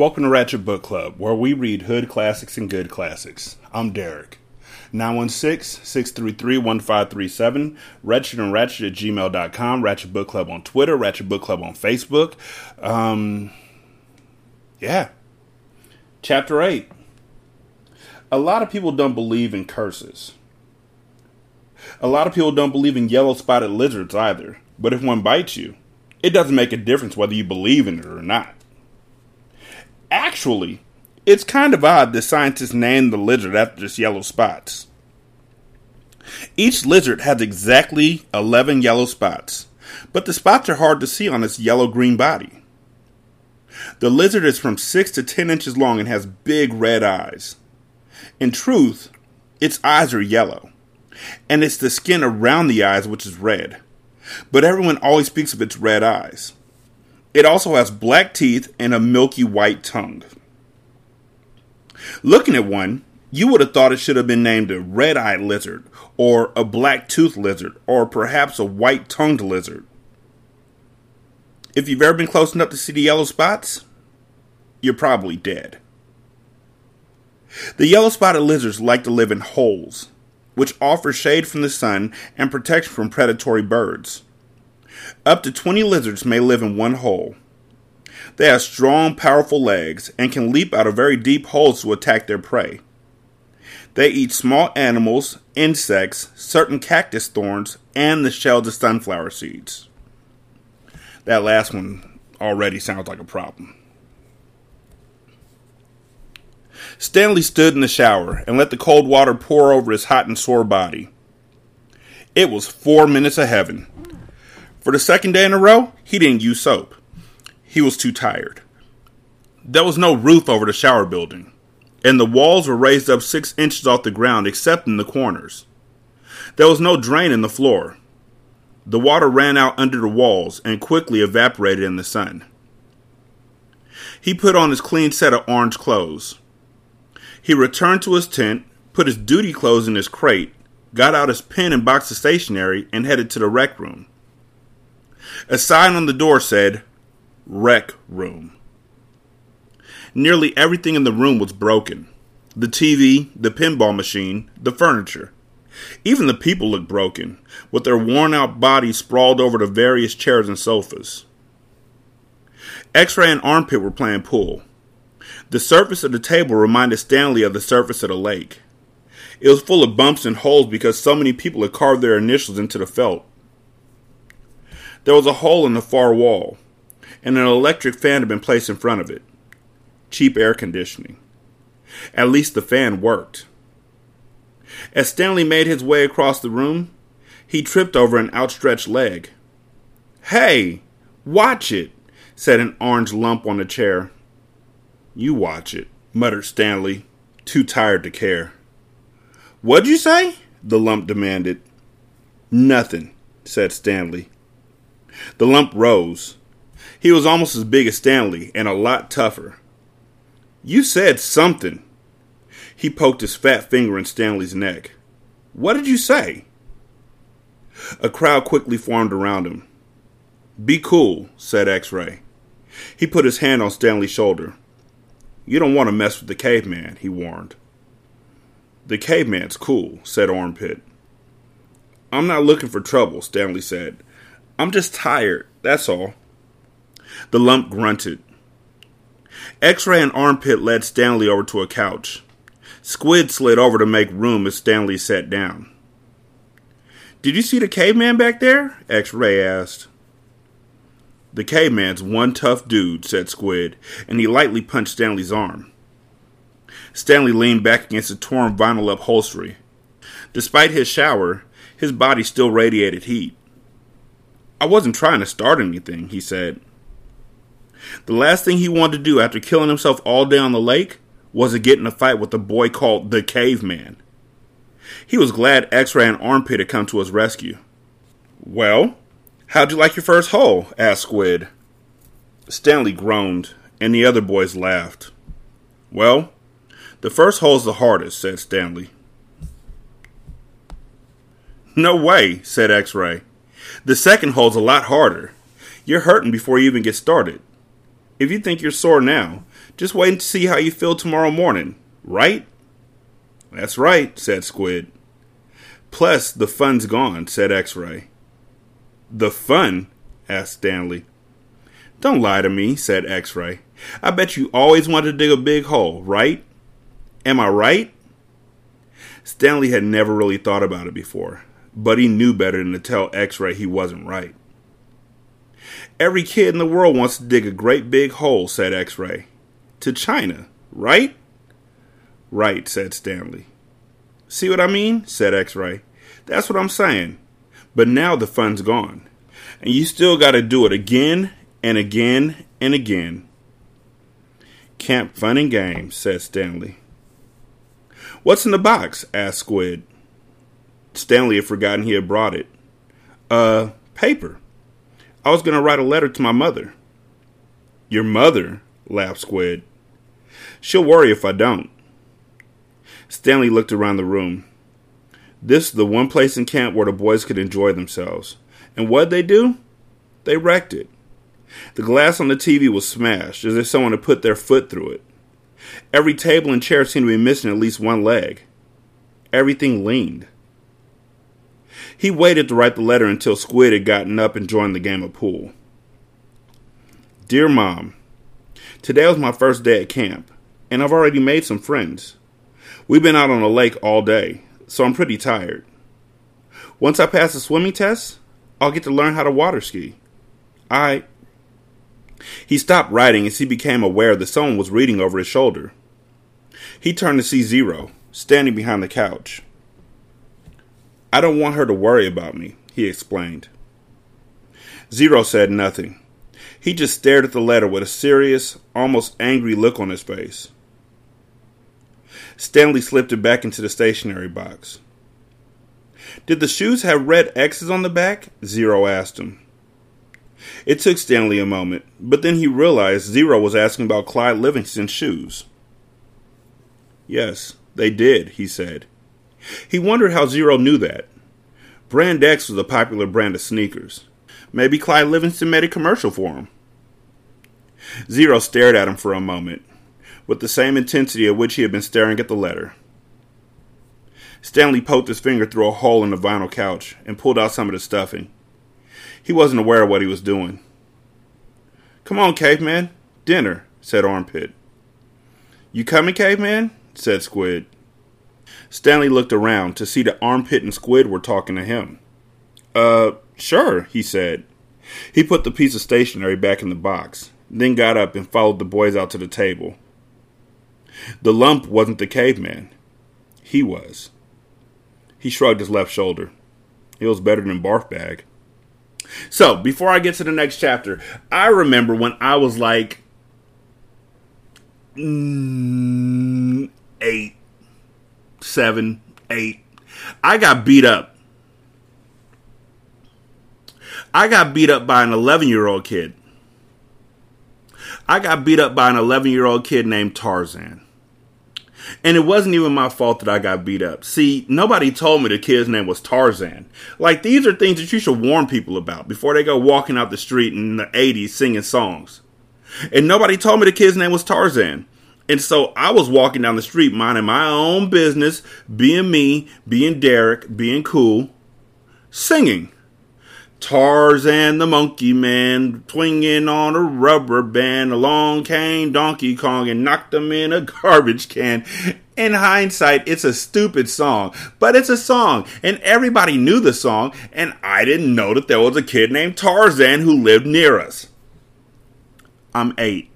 Welcome to Ratchet Book Club, where we read hood classics and good classics. I'm Derek. 916-633-1537, Wretched and Ratchet at gmail.com, Ratchet Book Club on Twitter, Ratchet Book Club on Facebook. Um, yeah. Chapter 8. A lot of people don't believe in curses. A lot of people don't believe in yellow spotted lizards either, but if one bites you, it doesn't make a difference whether you believe in it or not. Actually, it's kind of odd that scientists named the lizard after just yellow spots. Each lizard has exactly 11 yellow spots, but the spots are hard to see on its yellow green body. The lizard is from 6 to 10 inches long and has big red eyes. In truth, its eyes are yellow, and it's the skin around the eyes which is red. But everyone always speaks of its red eyes. It also has black teeth and a milky white tongue. Looking at one, you would have thought it should have been named a red eyed lizard, or a black toothed lizard, or perhaps a white tongued lizard. If you've ever been close enough to see the yellow spots, you're probably dead. The yellow spotted lizards like to live in holes, which offer shade from the sun and protection from predatory birds. Up to 20 lizards may live in one hole. They have strong, powerful legs and can leap out of very deep holes to attack their prey. They eat small animals, insects, certain cactus thorns, and the shells of sunflower seeds. That last one already sounds like a problem. Stanley stood in the shower and let the cold water pour over his hot and sore body. It was four minutes of heaven. For the second day in a row, he didn't use soap. He was too tired. There was no roof over the shower building, and the walls were raised up six inches off the ground except in the corners. There was no drain in the floor. The water ran out under the walls and quickly evaporated in the sun. He put on his clean set of orange clothes. He returned to his tent, put his duty clothes in his crate, got out his pen and box of stationery, and headed to the rec room. A sign on the door said, Rec Room. Nearly everything in the room was broken the TV, the pinball machine, the furniture. Even the people looked broken, with their worn out bodies sprawled over the various chairs and sofas. X ray and Armpit were playing pool. The surface of the table reminded Stanley of the surface of the lake. It was full of bumps and holes because so many people had carved their initials into the felt. There was a hole in the far wall, and an electric fan had been placed in front of it. Cheap air conditioning. At least the fan worked. As Stanley made his way across the room, he tripped over an outstretched leg. Hey, watch it, said an orange lump on a chair. You watch it, muttered Stanley, too tired to care. What'd you say? the lump demanded. Nothing, said Stanley. The lump rose. He was almost as big as Stanley and a lot tougher. You said something. He poked his fat finger in Stanley's neck. What did you say? A crowd quickly formed around him. Be cool, said X Ray. He put his hand on Stanley's shoulder. You don't want to mess with the caveman, he warned. The caveman's cool, said Armpit. I'm not looking for trouble, Stanley said. I'm just tired, that's all. The lump grunted. X ray and armpit led Stanley over to a couch. Squid slid over to make room as Stanley sat down. Did you see the caveman back there? X ray asked. The caveman's one tough dude, said Squid, and he lightly punched Stanley's arm. Stanley leaned back against the torn vinyl upholstery. Despite his shower, his body still radiated heat. I wasn't trying to start anything, he said. The last thing he wanted to do after killing himself all day on the lake was to get in a fight with a boy called the Caveman. He was glad X Ray and Armpit had come to his rescue. Well, how'd you like your first hole? asked Squid. Stanley groaned, and the other boys laughed. Well, the first hole's the hardest, said Stanley. No way, said X Ray. The second hole's a lot harder. You're hurting before you even get started. If you think you're sore now, Just wait and see how you feel tomorrow morning, right? That's right, said Squid. Plus, the fun's gone, said X Ray. The fun? asked Stanley. Don't lie to me, said X Ray. I bet you always wanted to dig a big hole, right? Am I right? Stanley had never really thought about it before, but he knew better than to tell X Ray he wasn't right. Every kid in the world wants to dig a great big hole, said X Ray. To China, right? Right, said Stanley. See what I mean? said X Ray. That's what I'm saying. But now the fun's gone. And you still got to do it again and again and again. Camp Fun and Games, said Stanley. What's in the box? asked Squid. Stanley had forgotten he had brought it. Uh, paper. I was going to write a letter to my mother. Your mother? laughed Squid. She'll worry if I don't. Stanley looked around the room. This is the one place in camp where the boys could enjoy themselves. And what'd they do? They wrecked it. The glass on the TV was smashed, as if someone had put their foot through it. Every table and chair seemed to be missing at least one leg. Everything leaned. He waited to write the letter until Squid had gotten up and joined the game of pool. Dear Mom, Today was my first day at camp, and I've already made some friends. We've been out on the lake all day, so I'm pretty tired. Once I pass the swimming test, I'll get to learn how to water ski. I. He stopped writing as he became aware that someone was reading over his shoulder. He turned to see Zero, standing behind the couch. I don't want her to worry about me, he explained. Zero said nothing. He just stared at the letter with a serious, almost angry look on his face. Stanley slipped it back into the stationery box. Did the shoes have red X's on the back? Zero asked him. It took Stanley a moment, but then he realized Zero was asking about Clyde Livingston's shoes. Yes, they did, he said. He wondered how Zero knew that. Brand X was a popular brand of sneakers. Maybe Clyde Livingston made a commercial for him. Zero stared at him for a moment, with the same intensity at which he had been staring at the letter. Stanley poked his finger through a hole in the vinyl couch and pulled out some of the stuffing. He wasn't aware of what he was doing. Come on, caveman. Dinner, said Armpit. You coming, caveman? said Squid. Stanley looked around to see that Armpit and Squid were talking to him. Uh, sure, he said. He put the piece of stationery back in the box, then got up and followed the boys out to the table. The lump wasn't the caveman. He was. He shrugged his left shoulder. It was better than barf bag. So, before I get to the next chapter, I remember when I was like mm, eight, seven, eight, I got beat up I got beat up by an 11 year old kid. I got beat up by an 11 year old kid named Tarzan. And it wasn't even my fault that I got beat up. See, nobody told me the kid's name was Tarzan. Like, these are things that you should warn people about before they go walking out the street in the 80s singing songs. And nobody told me the kid's name was Tarzan. And so I was walking down the street minding my own business, being me, being Derek, being cool, singing. Tarzan the monkey man swinging on a rubber band. Along came Donkey Kong and knocked him in a garbage can. In hindsight, it's a stupid song, but it's a song, and everybody knew the song, and I didn't know that there was a kid named Tarzan who lived near us. I'm eight.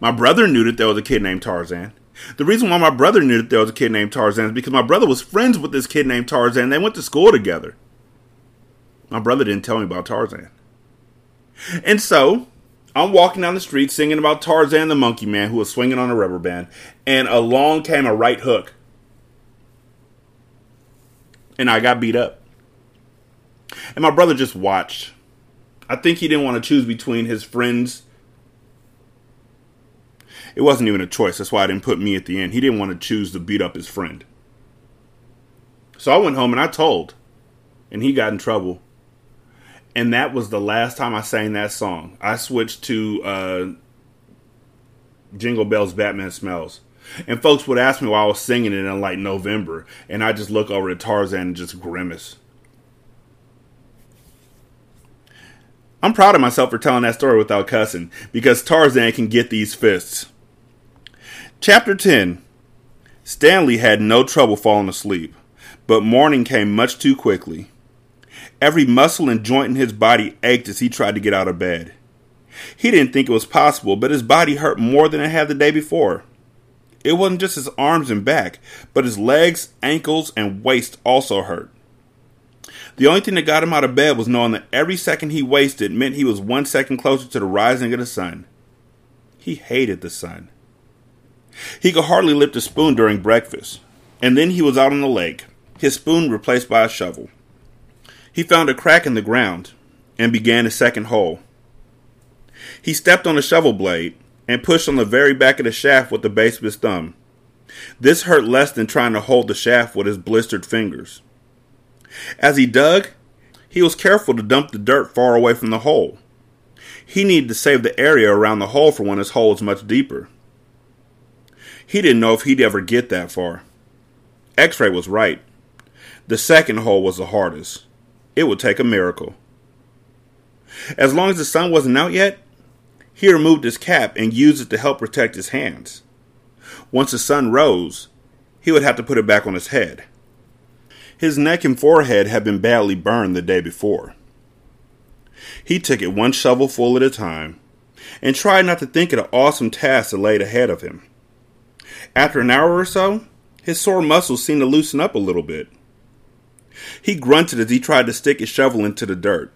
My brother knew that there was a kid named Tarzan. The reason why my brother knew that there was a kid named Tarzan is because my brother was friends with this kid named Tarzan. They went to school together. My brother didn't tell me about Tarzan. And so I'm walking down the street singing about Tarzan the monkey man who was swinging on a rubber band, and along came a right hook. And I got beat up. And my brother just watched. I think he didn't want to choose between his friends. It wasn't even a choice. That's why I didn't put me at the end. He didn't want to choose to beat up his friend. So I went home and I told. And he got in trouble and that was the last time I sang that song. I switched to uh, Jingle Bells Batman Smells. And folks would ask me why I was singing it in like November, and I just look over at Tarzan and just grimace. I'm proud of myself for telling that story without cussing, because Tarzan can get these fists. Chapter 10 Stanley had no trouble falling asleep, but morning came much too quickly. Every muscle and joint in his body ached as he tried to get out of bed. He didn't think it was possible, but his body hurt more than it had the day before. It wasn't just his arms and back, but his legs, ankles, and waist also hurt. The only thing that got him out of bed was knowing that every second he wasted meant he was one second closer to the rising of the sun. He hated the sun. He could hardly lift a spoon during breakfast, and then he was out on the lake, his spoon replaced by a shovel. He found a crack in the ground and began a second hole. He stepped on the shovel blade and pushed on the very back of the shaft with the base of his thumb. This hurt less than trying to hold the shaft with his blistered fingers. As he dug, he was careful to dump the dirt far away from the hole. He needed to save the area around the hole for when his hole was much deeper. He didn't know if he'd ever get that far. X ray was right. The second hole was the hardest. It would take a miracle. As long as the sun wasn't out yet, he removed his cap and used it to help protect his hands. Once the sun rose, he would have to put it back on his head. His neck and forehead had been badly burned the day before. He took it one shovelful at a time and tried not to think of the awesome task that laid ahead of him. After an hour or so, his sore muscles seemed to loosen up a little bit. He grunted as he tried to stick his shovel into the dirt.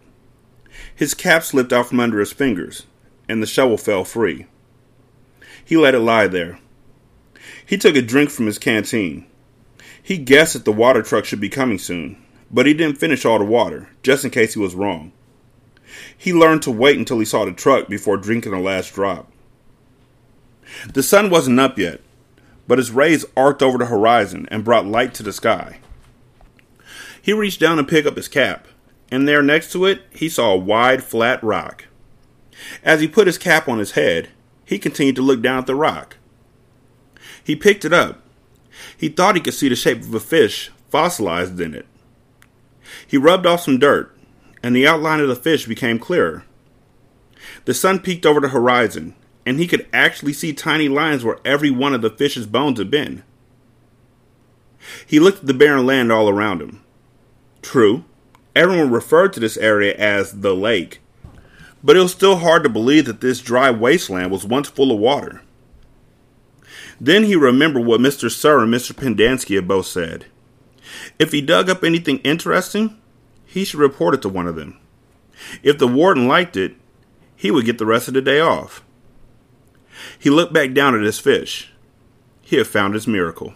His cap slipped out from under his fingers, and the shovel fell free. He let it lie there. He took a drink from his canteen. He guessed that the water truck should be coming soon, but he didn't finish all the water, just in case he was wrong. He learned to wait until he saw the truck before drinking the last drop. The sun wasn't up yet, but his rays arced over the horizon and brought light to the sky. He reached down to pick up his cap, and there next to it he saw a wide, flat rock. As he put his cap on his head, he continued to look down at the rock. He picked it up he thought he could see the shape of a fish fossilized in it. He rubbed off some dirt, and the outline of the fish became clearer. The sun peeked over the horizon, and he could actually see tiny lines where every one of the fish's bones had been. He looked at the barren land all around him. True, everyone referred to this area as the lake, but it was still hard to believe that this dry wasteland was once full of water. Then he remembered what Mr. Sir and Mr. Pendanski had both said. If he dug up anything interesting, he should report it to one of them. If the warden liked it, he would get the rest of the day off. He looked back down at his fish. He had found his miracle.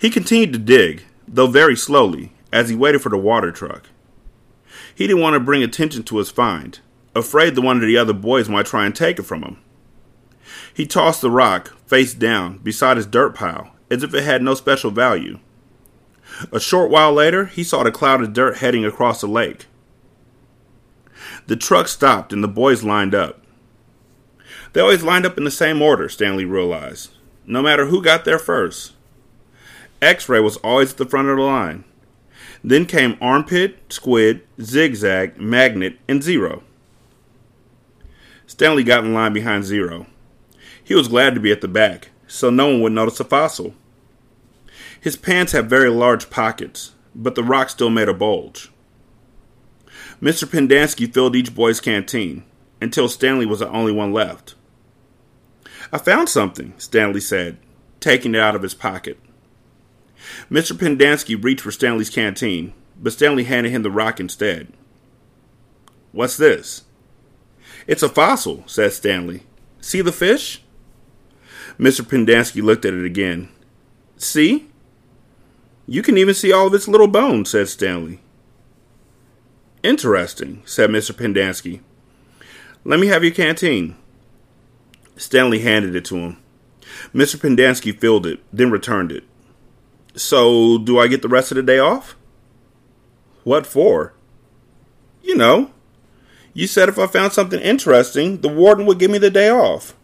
He continued to dig, though very slowly, as he waited for the water truck. He didn't want to bring attention to his find, afraid that one of the other boys might try and take it from him. He tossed the rock, face down, beside his dirt pile, as if it had no special value. A short while later, he saw the cloud of dirt heading across the lake. The truck stopped and the boys lined up. They always lined up in the same order, Stanley realized, no matter who got there first. X ray was always at the front of the line. Then came Armpit, Squid, Zigzag, Magnet, and Zero. Stanley got in line behind Zero. He was glad to be at the back, so no one would notice a fossil. His pants had very large pockets, but the rock still made a bulge. Mr. Pendanski filled each boy's canteen, until Stanley was the only one left. I found something, Stanley said, taking it out of his pocket. Mr. Pendanski reached for Stanley's canteen, but Stanley handed him the rock instead. What's this? It's a fossil, said Stanley. See the fish? Mr. Pendanski looked at it again. See? You can even see all of its little bones, said Stanley. Interesting, said Mr. Pendanski. Let me have your canteen. Stanley handed it to him. Mr. Pendanski filled it, then returned it. So, do I get the rest of the day off? What for? You know, You said if I found something interesting, the warden would give me the day off.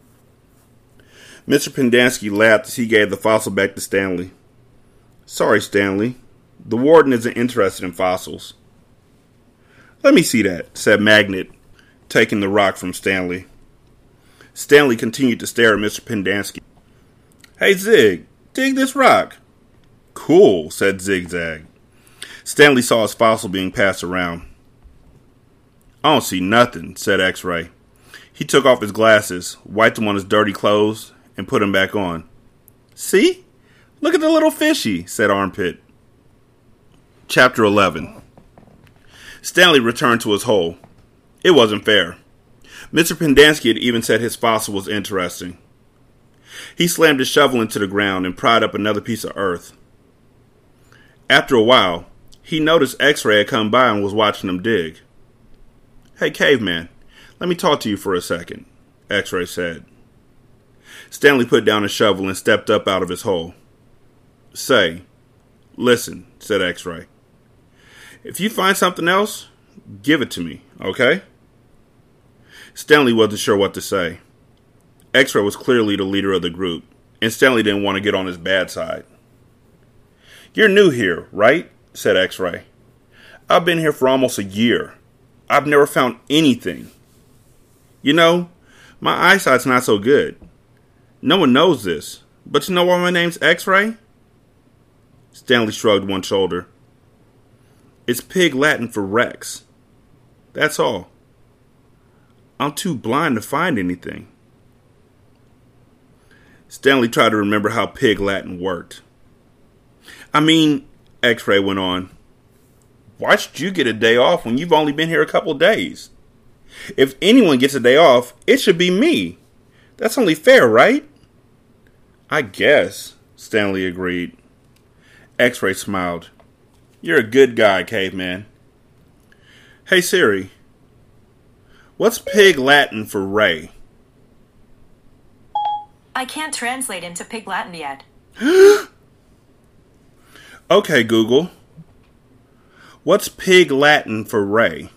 Mr. Pendanski laughed as he gave the fossil back to Stanley. Sorry, Stanley. The warden isn't interested in fossils. Let me see that, said Magnet, taking the rock from Stanley. Stanley continued to stare at Mr. Pendanski. Hey, Zig, dig this rock. Cool, said Zigzag. Stanley saw his fossil being passed around. I don't see nothing, said X Ray. He took off his glasses, wiped them on his dirty clothes, and put them back on. See? Look at the little fishy, said Armpit. Chapter 11 Stanley returned to his hole. It wasn't fair. Mr. Pendanski had even said his fossil was interesting. He slammed his shovel into the ground and pried up another piece of earth. After a while, he noticed X Ray had come by and was watching him dig. Hey, caveman, let me talk to you for a second, X Ray said. Stanley put down his shovel and stepped up out of his hole. Say, listen, said X Ray. If you find something else, give it to me, okay? Stanley wasn't sure what to say. X Ray was clearly the leader of the group, and Stanley didn't want to get on his bad side. You're new here, right? said X Ray. I've been here for almost a year. I've never found anything. You know, my eyesight's not so good. No one knows this, but you know why my name's X Ray? Stanley shrugged one shoulder. It's pig Latin for Rex. That's all. I'm too blind to find anything. Stanley tried to remember how pig Latin worked. I mean, X Ray went on, why should you get a day off when you've only been here a couple days? If anyone gets a day off, it should be me. That's only fair, right? I guess, Stanley agreed. X Ray smiled. You're a good guy, caveman. Hey Siri, what's pig Latin for Ray? I can't translate into pig Latin yet. okay, Google. What's pig Latin for Ray?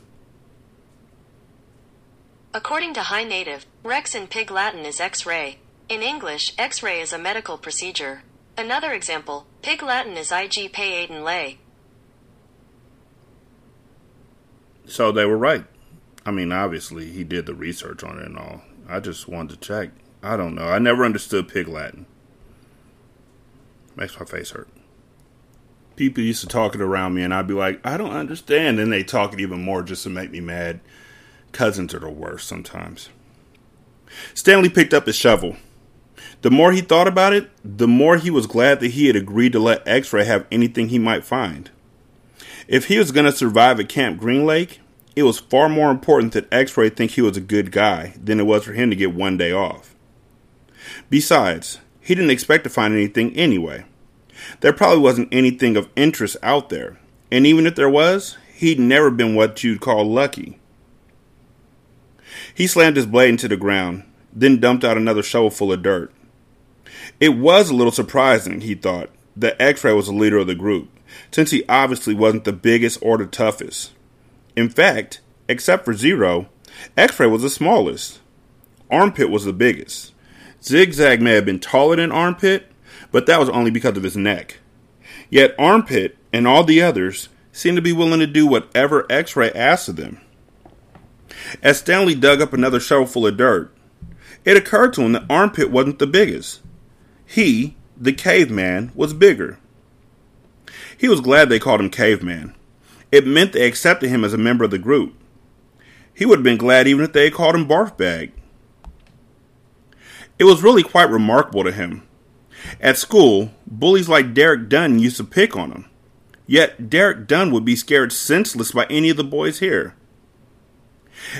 According to High Native, Rex in pig Latin is X ray. In English, X ray is a medical procedure. Another example, pig Latin is IG pay Aiden lay. So they were right. I mean, obviously, he did the research on it and all. I just wanted to check. I don't know. I never understood pig Latin. Makes my face hurt people used to talk it around me, and I'd be like, I don't understand. And they talk it even more just to make me mad. Cousins are the worst sometimes. Stanley picked up his shovel. The more he thought about it, the more he was glad that he had agreed to let X Ray have anything he might find. If he was going to survive at Camp Green Lake, it was far more important that X Ray think he was a good guy than it was for him to get one day off. Besides, he didn't expect to find anything anyway there probably wasn't anything of interest out there. And even if there was, he'd never been what you'd call lucky. He slammed his blade into the ground, then dumped out another shovel full of dirt. It was a little surprising, he thought, that X Ray was the leader of the group, since he obviously wasn't the biggest or the toughest. In fact, except for Zero, X Ray was the smallest. Armpit was the biggest. Zigzag may have been taller than Armpit, but that was only because of his neck. Yet Armpit and all the others seemed to be willing to do whatever X Ray asked of them. As Stanley dug up another shovelful of dirt, it occurred to him that Armpit wasn't the biggest. He, the caveman, was bigger. He was glad they called him caveman. It meant they accepted him as a member of the group. He would have been glad even if they had called him Barfbag. It was really quite remarkable to him at school, bullies like Derek Dunn used to pick on him. Yet Derek Dunn would be scared senseless by any of the boys here.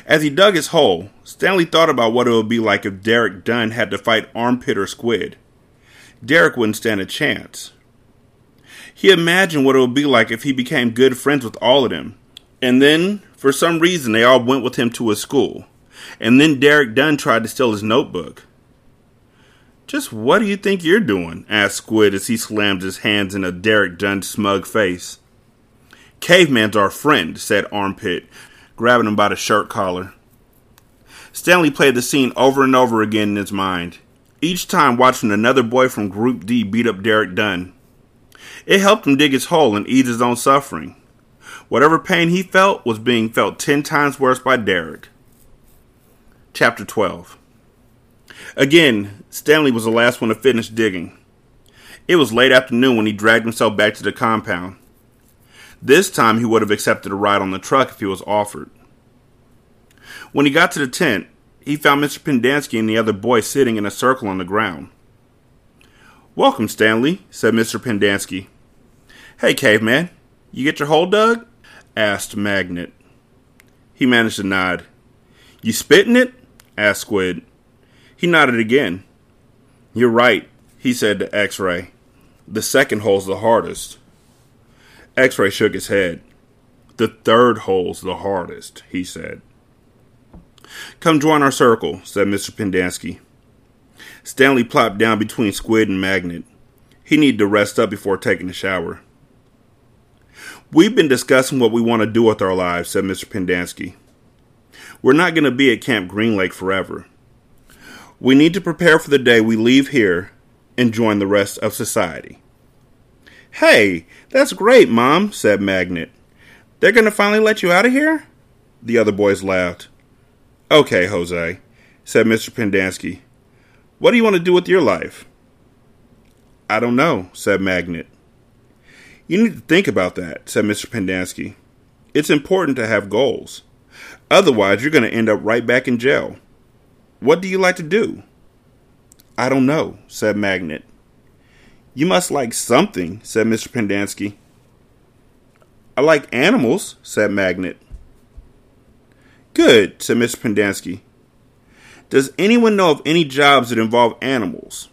As he dug his hole, Stanley thought about what it would be like if Derek Dunn had to fight Armpit or Squid. Derek wouldn't stand a chance. He imagined what it would be like if he became good friends with all of them. And then, for some reason, they all went with him to his school. And then Derek Dunn tried to steal his notebook. Just what do you think you're doing? asked Squid as he slammed his hands in a Derek Dunn smug face. Caveman's our friend, said Armpit, grabbing him by the shirt collar. Stanley played the scene over and over again in his mind, each time watching another boy from Group D beat up Derek Dunn. It helped him dig his hole and ease his own suffering. Whatever pain he felt was being felt ten times worse by Derek. Chapter 12 Again, Stanley was the last one to finish digging. It was late afternoon when he dragged himself back to the compound. This time he would have accepted a ride on the truck if he was offered. When he got to the tent, he found Mr. Pendanski and the other boy sitting in a circle on the ground. Welcome, Stanley, said Mr. Pendanski. Hey, caveman, you get your hole dug? asked Magnet. He managed to nod. You spitting it? asked Squid. He nodded again. You're right, he said to X Ray. The second hole's the hardest. X Ray shook his head. The third hole's the hardest, he said. Come join our circle, said Mr. Pendanski. Stanley plopped down between Squid and Magnet. He needed to rest up before taking a shower. We've been discussing what we want to do with our lives, said Mr. Pendanski. We're not going to be at Camp Green Lake forever. We need to prepare for the day we leave here and join the rest of society. Hey, that's great, Mom, said Magnet. They're going to finally let you out of here? The other boys laughed. Okay, Jose, said Mr. Pendanski. What do you want to do with your life? I don't know, said Magnet. You need to think about that, said Mr. Pendanski. It's important to have goals. Otherwise, you're going to end up right back in jail. What do you like to do? I don't know, said Magnet. You must like something, said Mr. Pendanski. I like animals, said Magnet. Good, said Mr. Pendanski. Does anyone know of any jobs that involve animals?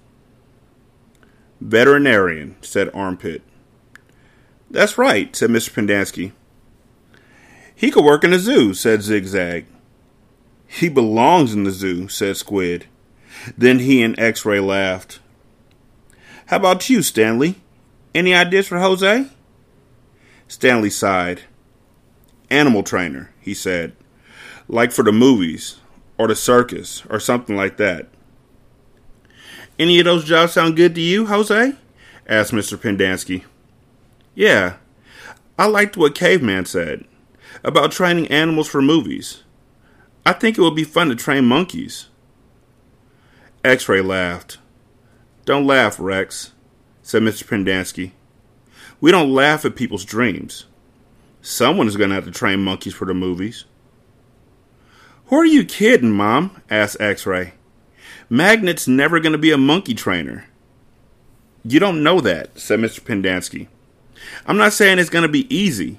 Veterinarian, said Armpit. That's right, said Mr. Pendanski. He could work in a zoo, said Zigzag. He belongs in the zoo, said Squid. Then he and X Ray laughed. How about you, Stanley? Any ideas for Jose? Stanley sighed. Animal trainer, he said like for the movies or the circus or something like that. Any of those jobs sound good to you, Jose? asked Mr. Pendanski. Yeah, I liked what Caveman said about training animals for movies. I think it would be fun to train monkeys. X ray laughed. Don't laugh, Rex, said Mr. Pendanski. We don't laugh at people's dreams. Someone is going to have to train monkeys for the movies. Who are you kidding, Mom? asked X Ray. Magnet's never going to be a monkey trainer. You don't know that, said Mr. Pendanski. I'm not saying it's going to be easy.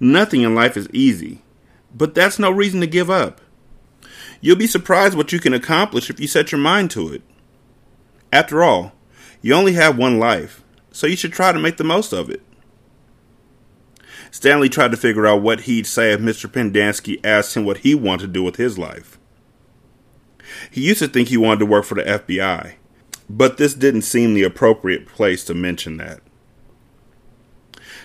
Nothing in life is easy. But that's no reason to give up. You'll be surprised what you can accomplish if you set your mind to it. After all, you only have one life, so you should try to make the most of it. Stanley tried to figure out what he'd say if Mr. Pendanski asked him what he wanted to do with his life. He used to think he wanted to work for the FBI, but this didn't seem the appropriate place to mention that.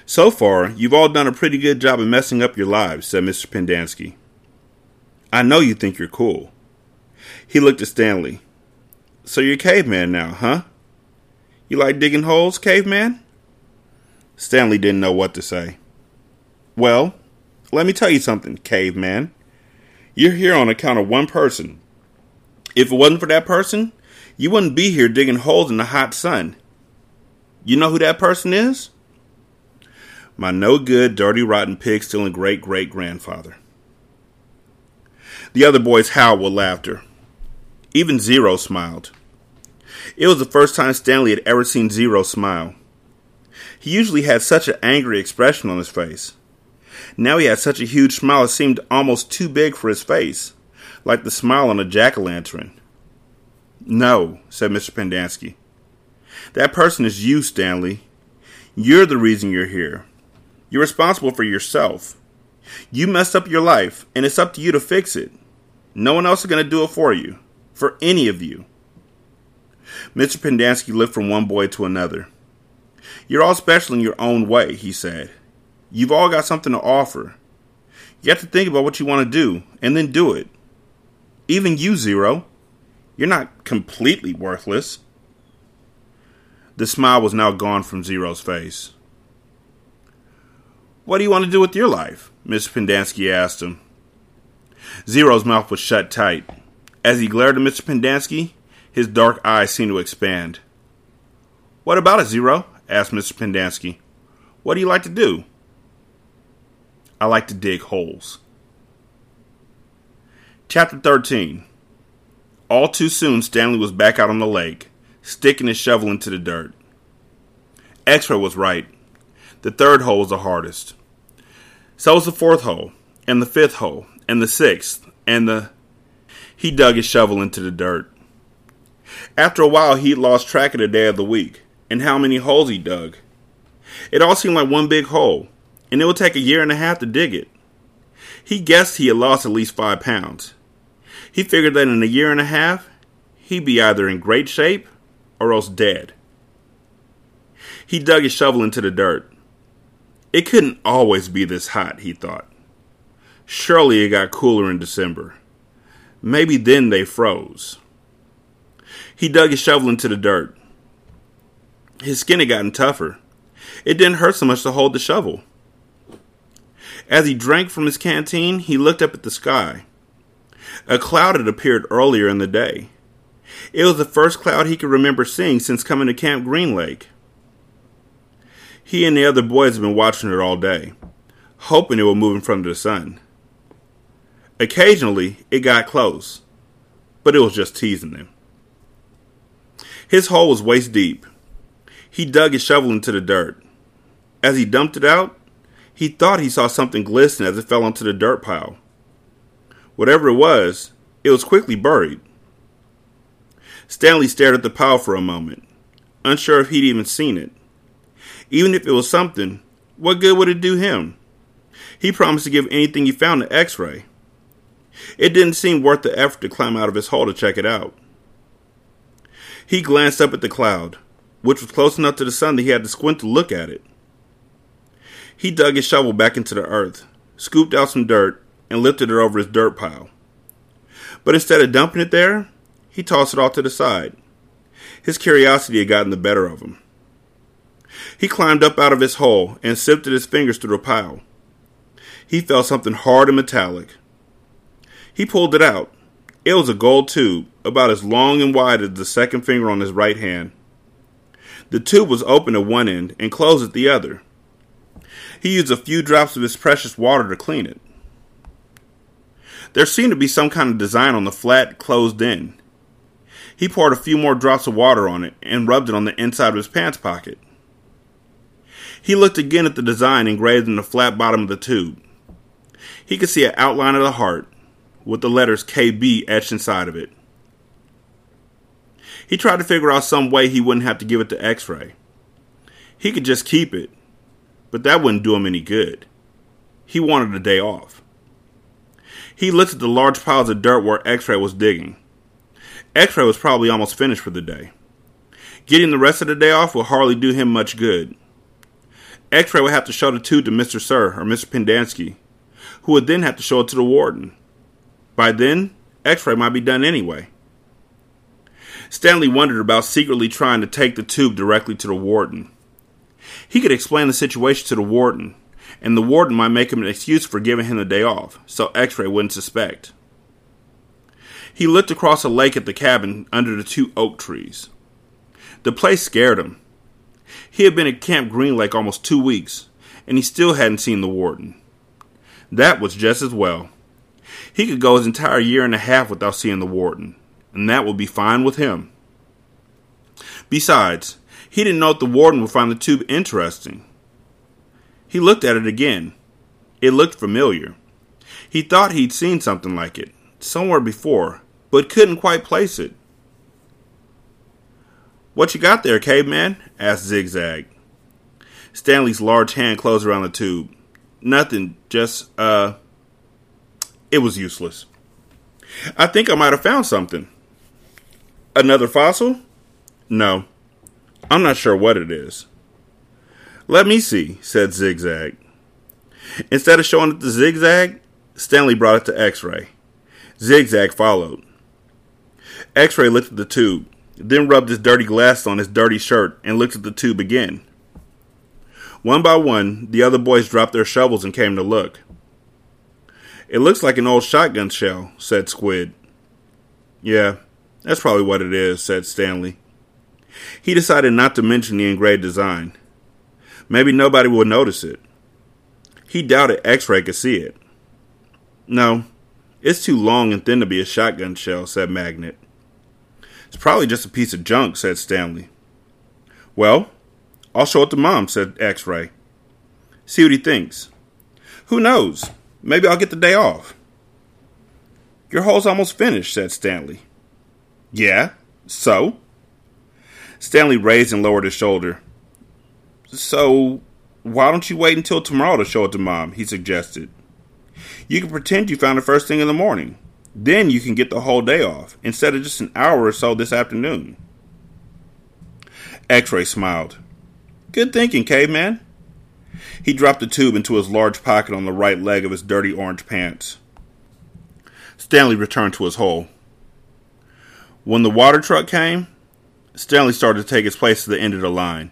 So far, you've all done a pretty good job of messing up your lives, said Mr. Pendanski. I know you think you're cool. He looked at Stanley. So you're caveman now, huh? You like digging holes, caveman? Stanley didn't know what to say. Well, let me tell you something, caveman. You're here on account of one person. If it wasn't for that person, you wouldn't be here digging holes in the hot sun. You know who that person is? My no good, dirty, rotten, pig stealing great great grandfather. The other boys howled with laughter. Even Zero smiled. It was the first time Stanley had ever seen Zero smile. He usually had such an angry expression on his face. Now he had such a huge smile it seemed almost too big for his face, like the smile on a jack o' lantern. No, said Mr. Pendanski. That person is you, Stanley. You're the reason you're here. You're responsible for yourself. You messed up your life, and it's up to you to fix it. No one else is going to do it for you. For any of you. Mr. Pendanski looked from one boy to another. You're all special in your own way, he said. You've all got something to offer. You have to think about what you want to do and then do it. Even you, Zero. You're not completely worthless. The smile was now gone from Zero's face. What do you want to do with your life? Mr. Pendanski asked him. Zero's mouth was shut tight. As he glared at Mr. Pendanski, his dark eyes seemed to expand. What about it, Zero? asked Mr. Pendanski. What do you like to do? I like to dig holes. Chapter 13 All too soon, Stanley was back out on the lake, sticking his shovel into the dirt. X ray was right. The third hole was the hardest. So was the fourth hole, and the fifth hole, and the sixth, and the. He dug his shovel into the dirt. After a while, he'd lost track of the day of the week and how many holes he dug. It all seemed like one big hole, and it would take a year and a half to dig it. He guessed he had lost at least five pounds. He figured that in a year and a half, he'd be either in great shape or else dead. He dug his shovel into the dirt. It couldn't always be this hot, he thought. Surely it got cooler in December. Maybe then they froze. He dug his shovel into the dirt. His skin had gotten tougher. It didn't hurt so much to hold the shovel. As he drank from his canteen, he looked up at the sky. A cloud had appeared earlier in the day. It was the first cloud he could remember seeing since coming to Camp Green Lake. He and the other boys had been watching it all day, hoping it would move in front of the sun. Occasionally, it got close, but it was just teasing them. His hole was waist deep. He dug his shovel into the dirt. As he dumped it out, he thought he saw something glisten as it fell onto the dirt pile. Whatever it was, it was quickly buried. Stanley stared at the pile for a moment, unsure if he'd even seen it. Even if it was something, what good would it do him? He promised to give anything he found an x ray. It didn't seem worth the effort to climb out of his hole to check it out. He glanced up at the cloud, which was close enough to the sun that he had to squint to look at it. He dug his shovel back into the earth, scooped out some dirt, and lifted it over his dirt pile. But instead of dumping it there, he tossed it off to the side. His curiosity had gotten the better of him. He climbed up out of his hole and sifted his fingers through the pile. He felt something hard and metallic. He pulled it out. It was a gold tube, about as long and wide as the second finger on his right hand. The tube was open at one end and closed at the other. He used a few drops of his precious water to clean it. There seemed to be some kind of design on the flat, closed end. He poured a few more drops of water on it and rubbed it on the inside of his pants pocket. He looked again at the design engraved in the flat bottom of the tube. He could see an outline of the heart with the letters KB etched inside of it. He tried to figure out some way he wouldn't have to give it to X ray. He could just keep it, but that wouldn't do him any good. He wanted a day off. He looked at the large piles of dirt where X ray was digging. X ray was probably almost finished for the day. Getting the rest of the day off would hardly do him much good. X ray would have to show the tube to Mr. Sir or Mr. Pendanski, who would then have to show it to the warden. By then, X ray might be done anyway. Stanley wondered about secretly trying to take the tube directly to the warden. He could explain the situation to the warden, and the warden might make him an excuse for giving him the day off, so X ray wouldn't suspect. He looked across the lake at the cabin under the two oak trees. The place scared him. He had been at Camp Green Lake almost two weeks, and he still hadn't seen the warden. That was just as well. He could go his entire year and a half without seeing the warden, and that would be fine with him. Besides, he didn't know if the warden would find the tube interesting. He looked at it again. It looked familiar. He thought he'd seen something like it, somewhere before, but couldn't quite place it. What you got there, caveman? asked Zigzag. Stanley's large hand closed around the tube. Nothing, just, uh. It was useless. I think I might have found something. Another fossil? No. I'm not sure what it is. Let me see, said Zigzag. Instead of showing it to Zigzag, Stanley brought it to X ray. Zigzag followed. X ray looked at the tube, then rubbed his dirty glasses on his dirty shirt and looked at the tube again. One by one, the other boys dropped their shovels and came to look. It looks like an old shotgun shell, said Squid. Yeah, that's probably what it is, said Stanley. He decided not to mention the engraved design. Maybe nobody would notice it. He doubted X ray could see it. No, it's too long and thin to be a shotgun shell, said Magnet. It's probably just a piece of junk, said Stanley. Well, I'll show it to Mom, said X ray. See what he thinks. Who knows? Maybe I'll get the day off. Your hole's almost finished, said Stanley. Yeah, so? Stanley raised and lowered his shoulder. So, why don't you wait until tomorrow to show it to Mom? he suggested. You can pretend you found it first thing in the morning. Then you can get the whole day off, instead of just an hour or so this afternoon. X ray smiled. Good thinking, caveman. He dropped the tube into his large pocket on the right leg of his dirty orange pants. Stanley returned to his hole. When the water truck came, Stanley started to take his place at the end of the line,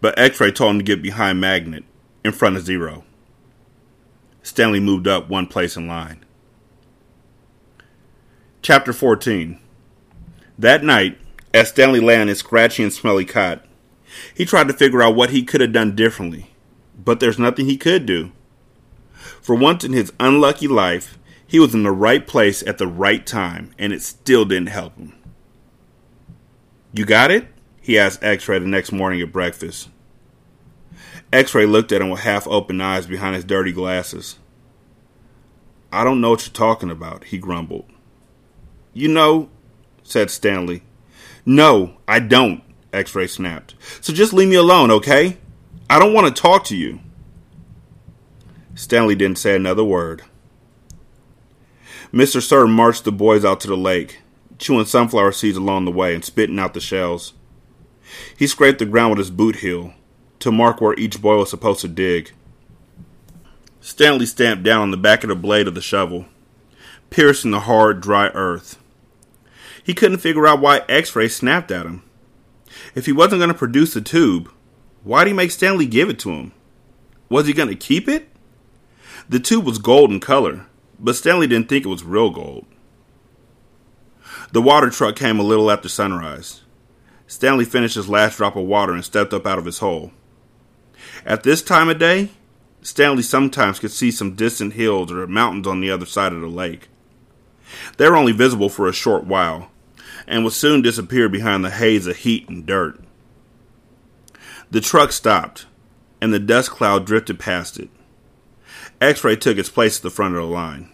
but X ray told him to get behind Magnet, in front of Zero. Stanley moved up one place in line. Chapter 14 That night, as Stanley lay on his scratchy and smelly cot, he tried to figure out what he could have done differently, but there's nothing he could do. For once in his unlucky life, he was in the right place at the right time, and it still didn't help him. You got it? He asked X Ray the next morning at breakfast. X Ray looked at him with half open eyes behind his dirty glasses. I don't know what you're talking about, he grumbled. You know, said Stanley. No, I don't, X Ray snapped. So just leave me alone, okay? I don't want to talk to you. Stanley didn't say another word. Mr. Sir marched the boys out to the lake, chewing sunflower seeds along the way and spitting out the shells. He scraped the ground with his boot heel to mark where each boy was supposed to dig. Stanley stamped down on the back of the blade of the shovel, piercing the hard, dry earth. He couldn't figure out why X ray snapped at him. If he wasn't going to produce the tube, why'd he make Stanley give it to him? Was he going to keep it? The tube was gold in color, but Stanley didn't think it was real gold. The water truck came a little after sunrise. Stanley finished his last drop of water and stepped up out of his hole. At this time of day, Stanley sometimes could see some distant hills or mountains on the other side of the lake. They were only visible for a short while, and would soon disappear behind the haze of heat and dirt. The truck stopped, and the dust cloud drifted past it. X ray took its place at the front of the line.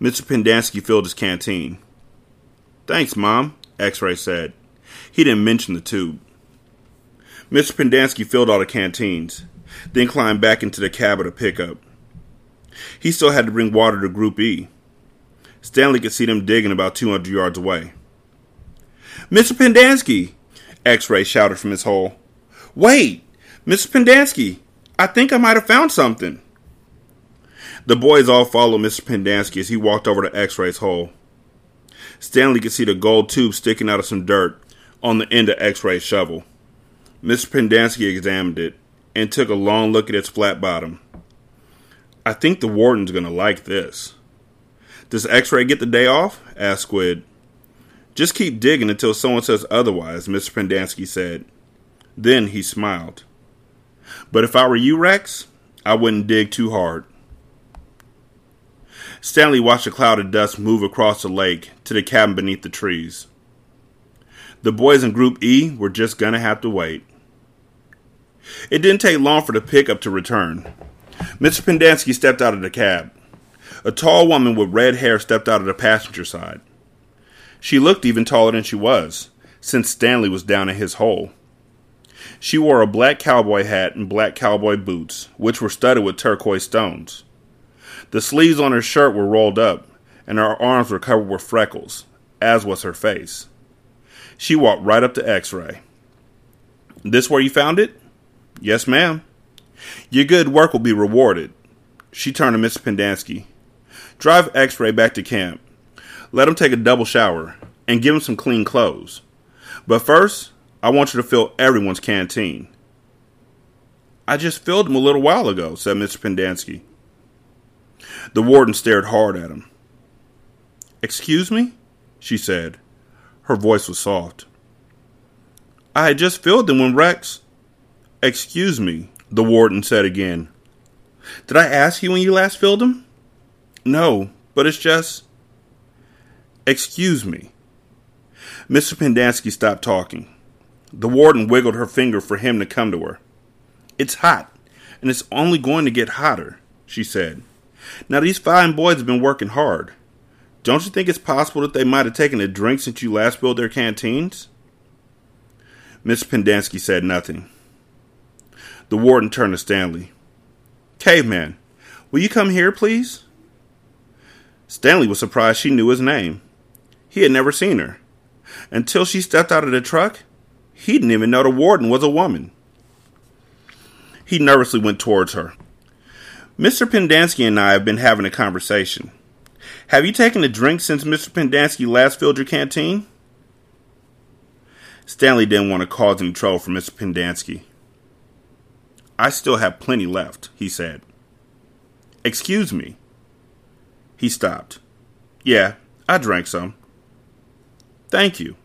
Mr. Pendanski filled his canteen. Thanks, Mom, X ray said. He didn't mention the tube. Mr. Pendanski filled all the canteens, then climbed back into the cab of the pickup. He still had to bring water to Group E. Stanley could see them digging about 200 yards away. Mr. Pendanski, X ray shouted from his hole. Wait! Mr. Pendanski, I think I might have found something. The boys all followed Mr. Pendanski as he walked over to X ray's hole. Stanley could see the gold tube sticking out of some dirt on the end of X ray's shovel. Mr. Pendanski examined it and took a long look at its flat bottom. I think the warden's going to like this. Does X ray get the day off? asked Squid. Just keep digging until someone says otherwise, Mr. Pendanski said. Then he smiled. But if I were you, Rex, I wouldn't dig too hard. Stanley watched a cloud of dust move across the lake to the cabin beneath the trees. The boys in Group E were just gonna have to wait. It didn't take long for the pickup to return. Mr. Pendanski stepped out of the cab. A tall woman with red hair stepped out of the passenger side. She looked even taller than she was, since Stanley was down in his hole. She wore a black cowboy hat and black cowboy boots, which were studded with turquoise stones. The sleeves on her shirt were rolled up, and her arms were covered with freckles, as was her face. She walked right up to X ray. This where you found it? Yes, ma'am. Your good work will be rewarded. She turned to Miss Pendanski. Drive X ray back to camp. Let him take a double shower and give him some clean clothes. But first, I want you to fill everyone's canteen. I just filled them a little while ago, said Mr. Pendanski. The warden stared hard at him. Excuse me? she said. Her voice was soft. I had just filled them when Rex. Excuse me, the warden said again. Did I ask you when you last filled them? No, but it's just. Excuse me. Mr. Pendanski stopped talking. The warden wiggled her finger for him to come to her. It's hot, and it's only going to get hotter, she said. Now, these fine boys have been working hard. Don't you think it's possible that they might have taken a drink since you last filled their canteens? Miss Pendanski said nothing. The warden turned to Stanley. Caveman, will you come here, please? Stanley was surprised she knew his name. He had never seen her. Until she stepped out of the truck, he didn't even know the warden was a woman. He nervously went towards her. Mr. Pendanski and I have been having a conversation. Have you taken a drink since Mr. Pendanski last filled your canteen? Stanley didn't want to cause any trouble for Mr. Pendanski. I still have plenty left, he said. Excuse me. He stopped. Yeah, I drank some. Thank you.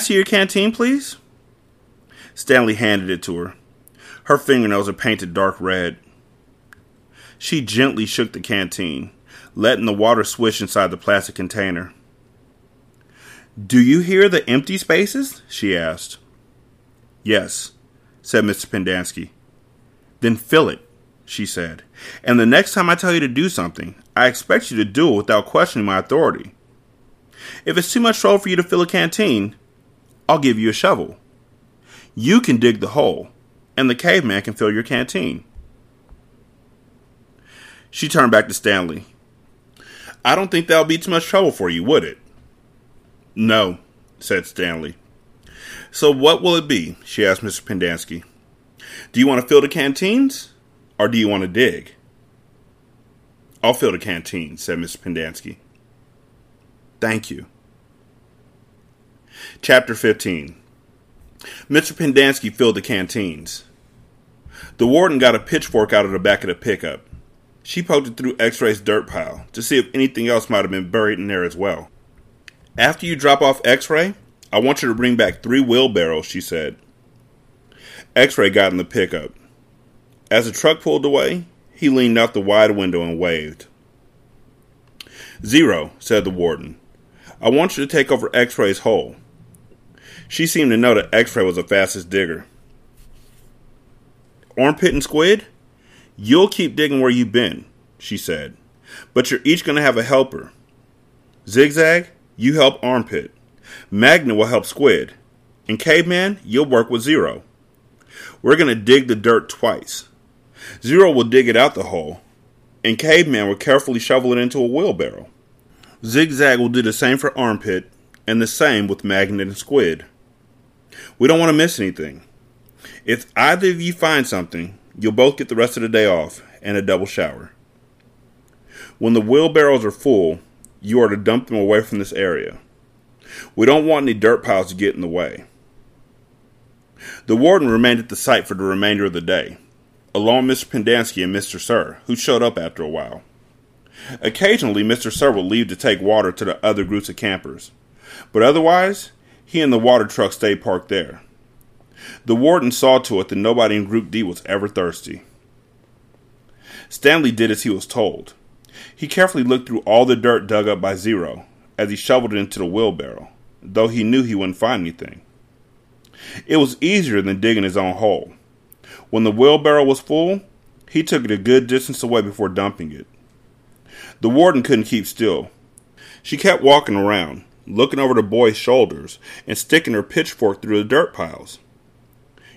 See your canteen, please? Stanley handed it to her. Her fingernails are painted dark red. She gently shook the canteen, letting the water swish inside the plastic container. Do you hear the empty spaces? she asked. Yes, said Mr. Pendanski. Then fill it, she said. And the next time I tell you to do something, I expect you to do it without questioning my authority. If it's too much trouble for you to fill a canteen, I'll give you a shovel. You can dig the hole, and the caveman can fill your canteen. She turned back to Stanley. I don't think that'll be too much trouble for you, would it? No, said Stanley. So what will it be? she asked Mr. Pendanski. Do you want to fill the canteens, or do you want to dig? I'll fill the canteens, said Mr. Pendanski. Thank you. Chapter 15 Mr. Pendanski filled the canteens. The warden got a pitchfork out of the back of the pickup. She poked it through X ray's dirt pile to see if anything else might have been buried in there as well. After you drop off X ray, I want you to bring back three wheelbarrows, she said. X ray got in the pickup. As the truck pulled away, he leaned out the wide window and waved. Zero, said the warden. I want you to take over X ray's hole. She seemed to know that X ray was the fastest digger. Armpit and Squid, you'll keep digging where you've been, she said. But you're each going to have a helper. Zigzag, you help Armpit. Magnet will help Squid. And Caveman, you'll work with Zero. We're going to dig the dirt twice. Zero will dig it out the hole, and Caveman will carefully shovel it into a wheelbarrow. Zigzag will do the same for Armpit, and the same with Magnet and Squid. We don't want to miss anything. If either of you find something, you'll both get the rest of the day off and a double shower. When the wheelbarrows are full, you are to dump them away from this area. We don't want any dirt piles to get in the way. The warden remained at the site for the remainder of the day, along with Mr. Pendanski and Mr. Sir, who showed up after a while. Occasionally, Mr. Sir would leave to take water to the other groups of campers, but otherwise, he and the water truck stayed parked there. The warden saw to it that nobody in Group D was ever thirsty. Stanley did as he was told. He carefully looked through all the dirt dug up by Zero as he shoveled it into the wheelbarrow, though he knew he wouldn't find anything. It was easier than digging his own hole. When the wheelbarrow was full, he took it a good distance away before dumping it. The warden couldn't keep still. She kept walking around, looking over the boy's shoulders and sticking her pitchfork through the dirt piles.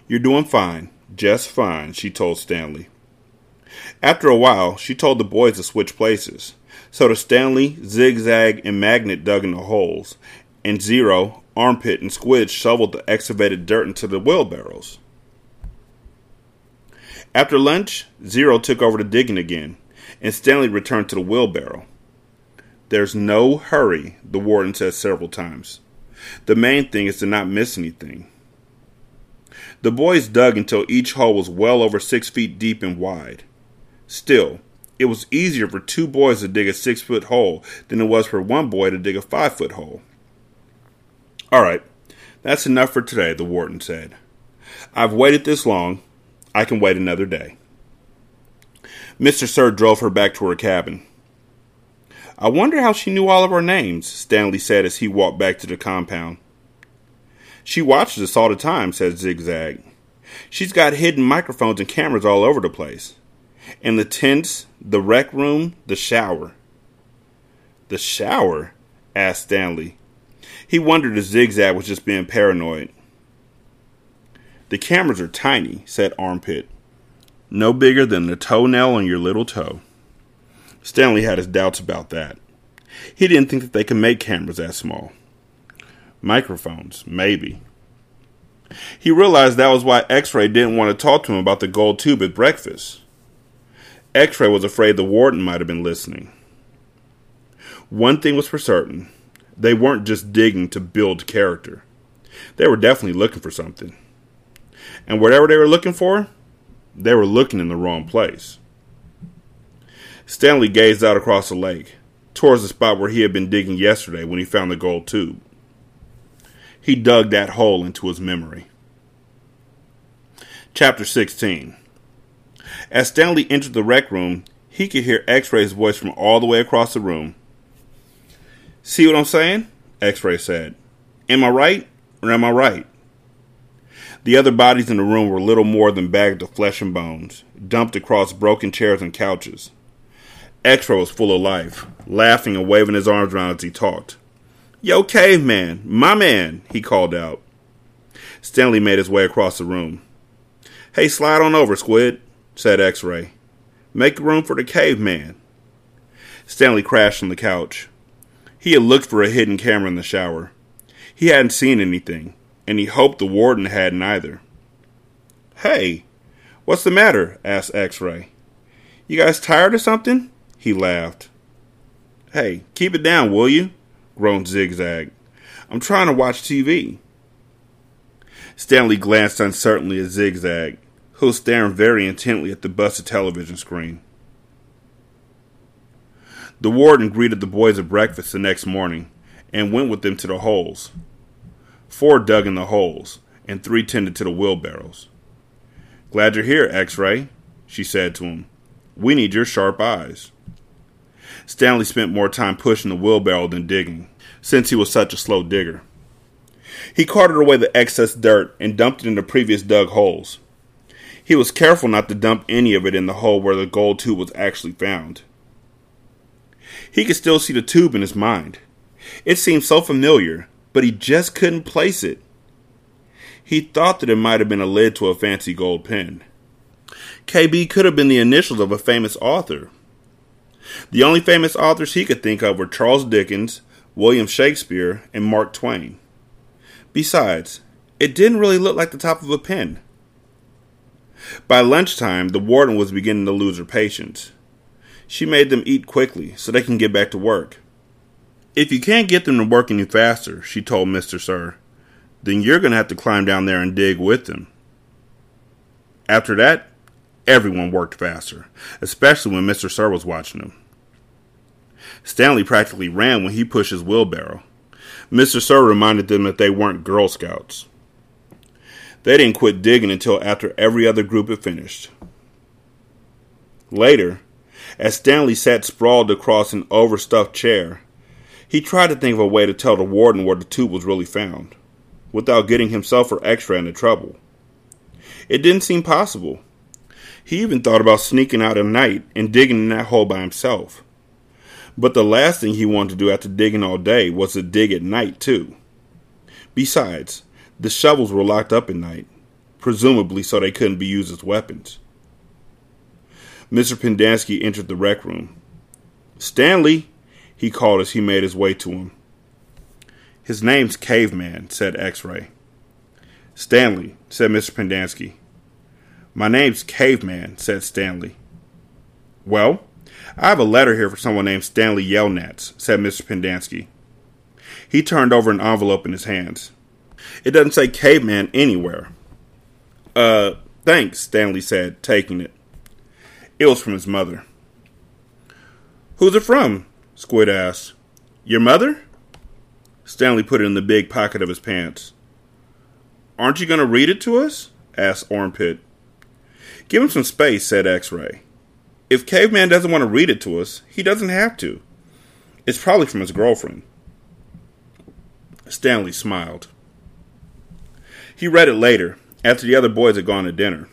You're doing fine, just fine, she told Stanley. After a while, she told the boys to switch places. So the Stanley, Zigzag, and Magnet dug in the holes, and Zero, Armpit, and Squid shoveled the excavated dirt into the wheelbarrows. After lunch, Zero took over the digging again, and Stanley returned to the wheelbarrow. There's no hurry, the warden said several times. The main thing is to not miss anything. The boys dug until each hole was well over six feet deep and wide. Still, it was easier for two boys to dig a six foot hole than it was for one boy to dig a five foot hole. All right, that's enough for today, the warden said. I've waited this long. I can wait another day. Mr. Sir drove her back to her cabin. I wonder how she knew all of our names, Stanley said as he walked back to the compound. She watches us all the time, said Zigzag. She's got hidden microphones and cameras all over the place. In the tents, the rec room, the shower. The shower? asked Stanley. He wondered if Zigzag was just being paranoid. The cameras are tiny, said Armpit. No bigger than the toenail on your little toe. Stanley had his doubts about that. He didn't think that they could make cameras that small. Microphones, maybe. He realized that was why X Ray didn't want to talk to him about the gold tube at breakfast. X Ray was afraid the warden might have been listening. One thing was for certain they weren't just digging to build character, they were definitely looking for something. And whatever they were looking for, they were looking in the wrong place. Stanley gazed out across the lake, towards the spot where he had been digging yesterday when he found the gold tube. He dug that hole into his memory. Chapter 16 As Stanley entered the rec room, he could hear X Ray's voice from all the way across the room. See what I'm saying? X Ray said. Am I right or am I right? The other bodies in the room were little more than bags of flesh and bones, dumped across broken chairs and couches. Ray was full of life, laughing and waving his arms around as he talked. Yo, caveman, my man, he called out. Stanley made his way across the room. Hey, slide on over, Squid, said X Ray. Make room for the caveman. Stanley crashed on the couch. He had looked for a hidden camera in the shower. He hadn't seen anything, and he hoped the warden hadn't either. Hey, what's the matter? asked X Ray. You guys tired or something? He laughed. Hey, keep it down, will you? groaned Zigzag. I'm trying to watch TV. Stanley glanced uncertainly at Zigzag, who was staring very intently at the busted television screen. The warden greeted the boys at breakfast the next morning and went with them to the holes. Four dug in the holes, and three tended to the wheelbarrows. Glad you're here, X Ray, she said to him. We need your sharp eyes. Stanley spent more time pushing the wheelbarrow than digging, since he was such a slow digger. He carted away the excess dirt and dumped it in the previous dug holes. He was careful not to dump any of it in the hole where the gold tube was actually found. He could still see the tube in his mind. It seemed so familiar, but he just couldn't place it. He thought that it might have been a lid to a fancy gold pen. KB could have been the initials of a famous author. The only famous authors he could think of were Charles Dickens, William Shakespeare, and Mark Twain. Besides, it didn't really look like the top of a pen. By lunchtime, the warden was beginning to lose her patience. She made them eat quickly so they can get back to work. If you can't get them to work any faster, she told Mr. Sir, then you're going to have to climb down there and dig with them. After that, everyone worked faster, especially when Mr. Sir was watching them. Stanley practically ran when he pushed his wheelbarrow. Mr. Sir reminded them that they weren't Girl Scouts. They didn't quit digging until after every other group had finished. Later, as Stanley sat sprawled across an overstuffed chair, he tried to think of a way to tell the warden where the tube was really found, without getting himself or X-ray into trouble. It didn't seem possible. He even thought about sneaking out at night and digging in that hole by himself. But the last thing he wanted to do after digging all day was to dig at night, too. Besides, the shovels were locked up at night, presumably so they couldn't be used as weapons. Mr. Pendanski entered the rec room. Stanley, he called as he made his way to him. His name's Caveman, said X Ray. Stanley, said Mr. Pendanski. My name's Caveman, said Stanley. Well, I have a letter here for someone named Stanley Yelnats, said Mr. Pendanski. He turned over an envelope in his hands. It doesn't say caveman anywhere. Uh, thanks, Stanley said, taking it. It was from his mother. Who's it from? Squid asked. Your mother? Stanley put it in the big pocket of his pants. Aren't you going to read it to us? asked Armpit. Give him some space, said X Ray. If Caveman doesn't want to read it to us, he doesn't have to. It's probably from his girlfriend. Stanley smiled. He read it later, after the other boys had gone to dinner.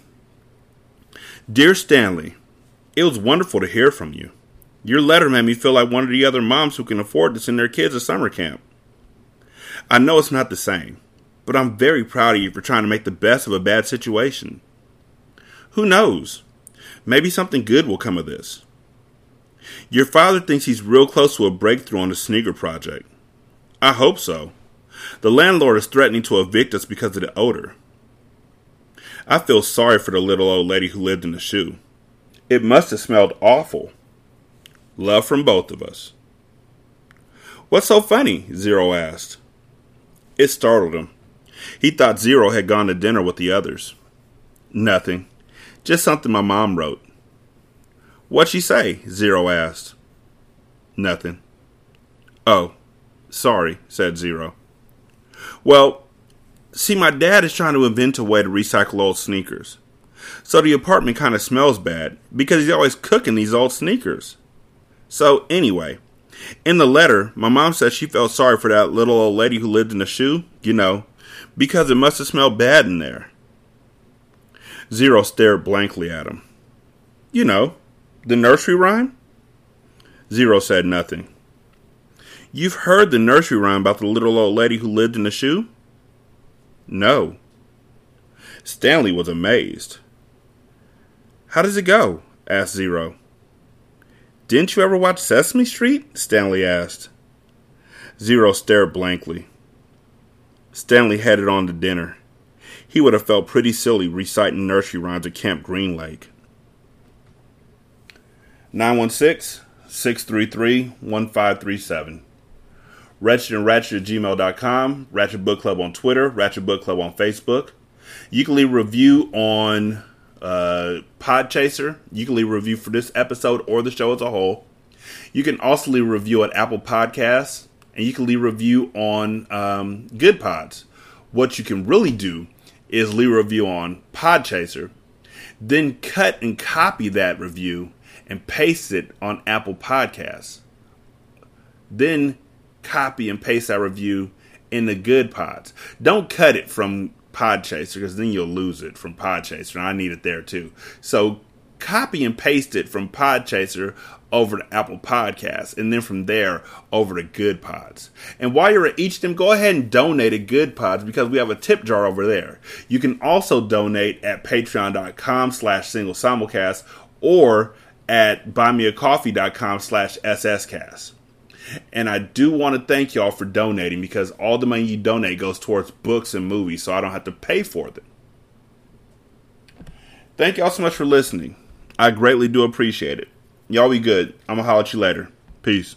Dear Stanley, it was wonderful to hear from you. Your letter made me feel like one of the other moms who can afford to send their kids to summer camp. I know it's not the same, but I'm very proud of you for trying to make the best of a bad situation. Who knows? Maybe something good will come of this. Your father thinks he's real close to a breakthrough on the Sneaker project. I hope so. The landlord is threatening to evict us because of the odor. I feel sorry for the little old lady who lived in the shoe. It must have smelled awful. Love from both of us. What's so funny? Zero asked. It startled him. He thought Zero had gone to dinner with the others. Nothing. Just something my mom wrote. What'd she say? Zero asked. Nothing. Oh, sorry, said Zero. Well, see, my dad is trying to invent a way to recycle old sneakers. So the apartment kind of smells bad because he's always cooking these old sneakers. So, anyway, in the letter, my mom said she felt sorry for that little old lady who lived in the shoe, you know, because it must have smelled bad in there. Zero stared blankly at him. You know, the nursery rhyme? Zero said nothing. You've heard the nursery rhyme about the little old lady who lived in the shoe? No. Stanley was amazed. How does it go? asked Zero. Didn't you ever watch Sesame Street? Stanley asked. Zero stared blankly. Stanley headed on to dinner. He would have felt pretty silly reciting nursery rhymes at Camp Green Lake. 916 633 1537. Wretched and Ratchet at gmail.com, Ratchet Book Club on Twitter, Ratchet Book Club on Facebook. You can leave a review on uh, Podchaser. You can leave a review for this episode or the show as a whole. You can also leave a review at Apple Podcasts, and you can leave a review on um, Goodpods. What you can really do is leave a review on Podchaser, then cut and copy that review and paste it on Apple Podcasts. Then copy and paste that review in the Goodpods. Don't cut it from Podchaser because then you'll lose it from Podchaser, and I need it there too. So copy and paste it from Podchaser over to Apple Podcasts, and then from there over to Goodpods. And while you're at each of them, go ahead and donate at Goodpods because we have a tip jar over there. You can also donate at patreon.com slash single simulcast or at buymeacoffee.com slash sscast. And I do want to thank y'all for donating because all the money you donate goes towards books and movies, so I don't have to pay for them. Thank y'all so much for listening. I greatly do appreciate it. Y'all be good. I'm going to holler at you later. Peace.